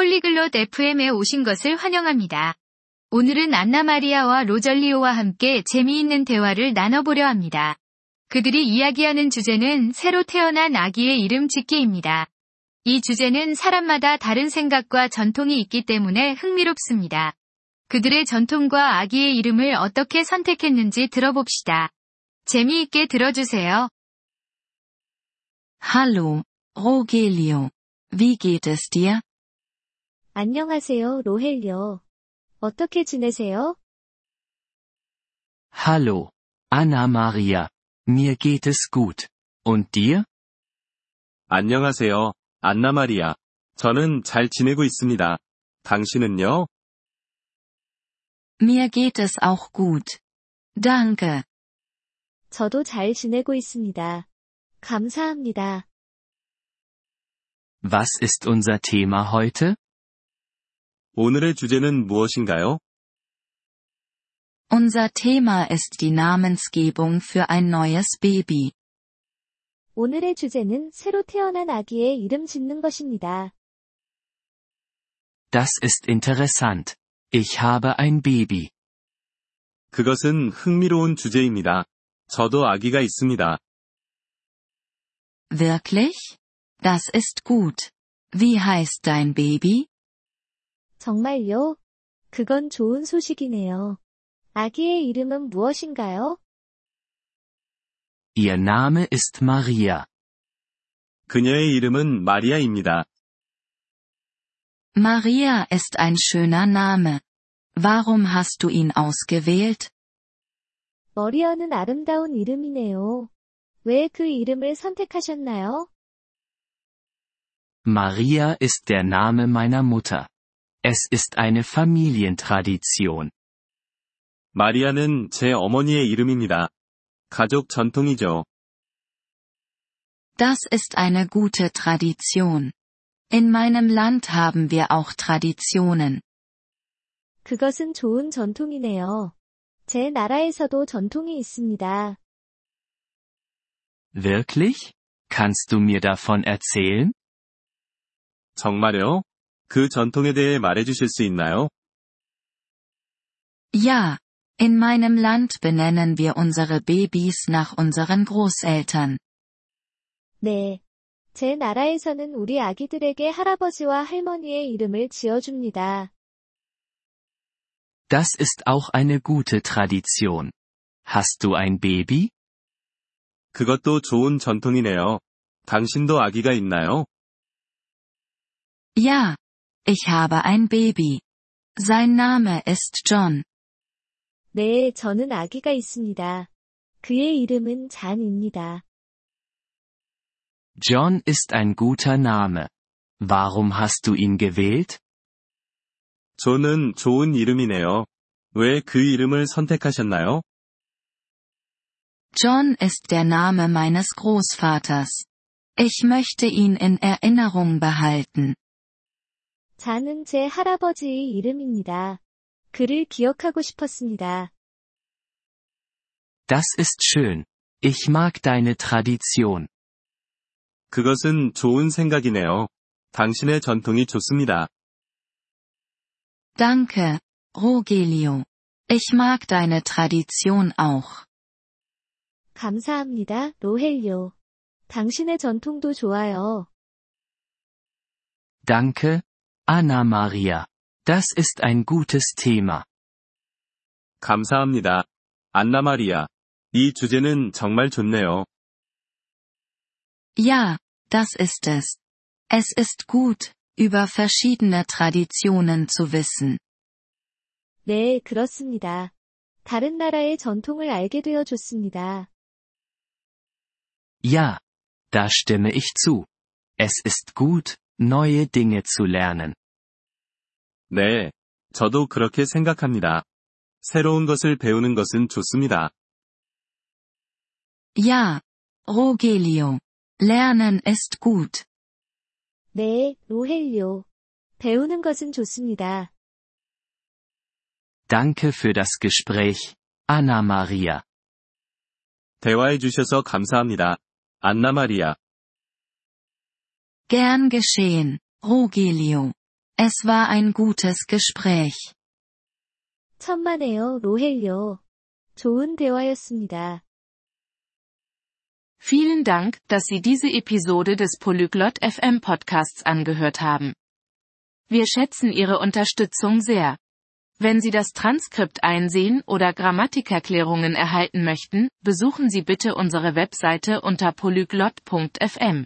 폴리글롯 FM에 오신 것을 환영합니다. 오늘은 안나마리아와 로절리오와 함께 재미있는 대화를 나눠보려 합니다. 그들이 이야기하는 주제는 새로 태어난 아기의 이름 짓기입니다. 이 주제는 사람마다 다른 생각과 전통이 있기 때문에 흥미롭습니다. 그들의 전통과 아기의 이름을 어떻게 선택했는지 들어봅시다. 재미있게 들어주세요. Hallo, Rogelio. Wie geht es dir? 안녕하세요, 로헬요. 어떻게 지내세요? Hallo, Anna Maria. Mir geht es gut. Und dir? 안녕하세요, 안나 마리아. 저는 잘 지내고 있습니다. 당신은요? Mir geht es auch gut. Danke. 저도 잘 지내고 있습니다. 감사합니다. Was ist unser Thema heute? 오늘의 주제는 무엇인가요? Unser Thema ist die Namensgebung für ein neues Baby. 오늘의 주제는 새로 태어난 아기의 이름 짓는 것입니다. Das ist interessant. Ich habe ein Baby. 그것은 흥미로운 주제입니다. 저도 아기가 있습니다. Wirklich? Das ist gut. Wie heißt dein Baby? 정말요? 그건 좋은 소식이네요. 아기의 이름은 무엇인가요? Ihr Name ist Maria. 그녀의 이름은 마리아입니다. Maria ist ein schöner Name. Warum hast du ihn ausgewählt? 머리아는 아름다운 이름이네요. 왜 그 이름을 선택하셨나요? Maria ist der Name meiner Mutter. Es ist eine Familientradition. 마리아는 제 어머니의 이름입니다. 가족 전통이죠. Das ist eine gute Tradition. In meinem Land haben wir auch Traditionen. 그것은 좋은 전통이네요. 제 나라에서도 전통이 있습니다. Wirklich? Kannst du mir davon erzählen? 정말요? 그 전통에 대해 말해주실 수 있나요? Ja, in meinem Land benennen wir unsere Babys nach unseren Großeltern. 네. 제 나라에서는 우리 아기들에게 할아버지와 할머니의 이름을 지어줍니다. Das ist auch eine gute Tradition. Hast du ein Baby? 그것도 좋은 전통이네요. 당신도 아기가 있나요? Ja, ich habe ein Baby. Sein Name ist John. 네, 저는 아기가 있습니다. 그의 이름은 잔입니다. John ist ein guter Name. Warum hast du ihn gewählt? 존은 좋은 이름이네요. 왜 그 이름을 선택하셨나요? John ist der Name meines Großvaters. Ich möchte ihn in Erinnerung behalten. 잔은 제 할아버지의 이름입니다. 그를 기억하고 싶었습니다. Das ist schön. Ich mag deine Tradition. 그것은 좋은 생각이네요. 당신의 전통이 좋습니다. Danke, Rogelio. Ich mag deine Tradition auch. 감사합니다, 로헬요. 당신의 전통도 좋아요. Danke, Anna Maria. Das ist ein gutes Thema. 감사합니다. 안나 마리아. 이 주제는 정말 좋네요. Ja, das ist es. Es ist gut, über verschiedene Traditionen zu wissen. 네, 그렇습니다. 다른 나라의 전통을 알게 되어 좋습니다. Ja, da stimme ich zu. Es ist gut, neue Dinge zu lernen. 네, 저도 그렇게 생각합니다. 새로운 것을 배우는 것은 좋습니다. Ja, Rogelio. Lernen ist gut. 네, 로헬요. 배우는 것은 좋습니다. Danke für das Gespräch, Anna Maria. 대화해 주셔서 감사합니다. 안나 마리아. Gern geschehen, Rogelio. Es war ein gutes Gespräch. 천만에요, 로헬요. 좋은 대화였습니다. Vielen Dank, dass Sie diese Episode des Polyglot FM Podcasts angehört haben. Wir schätzen Ihre Unterstützung sehr. Wenn Sie das Transkript einsehen oder Grammatikerklärungen erhalten möchten, besuchen Sie bitte unsere Webseite unter polyglot.fm.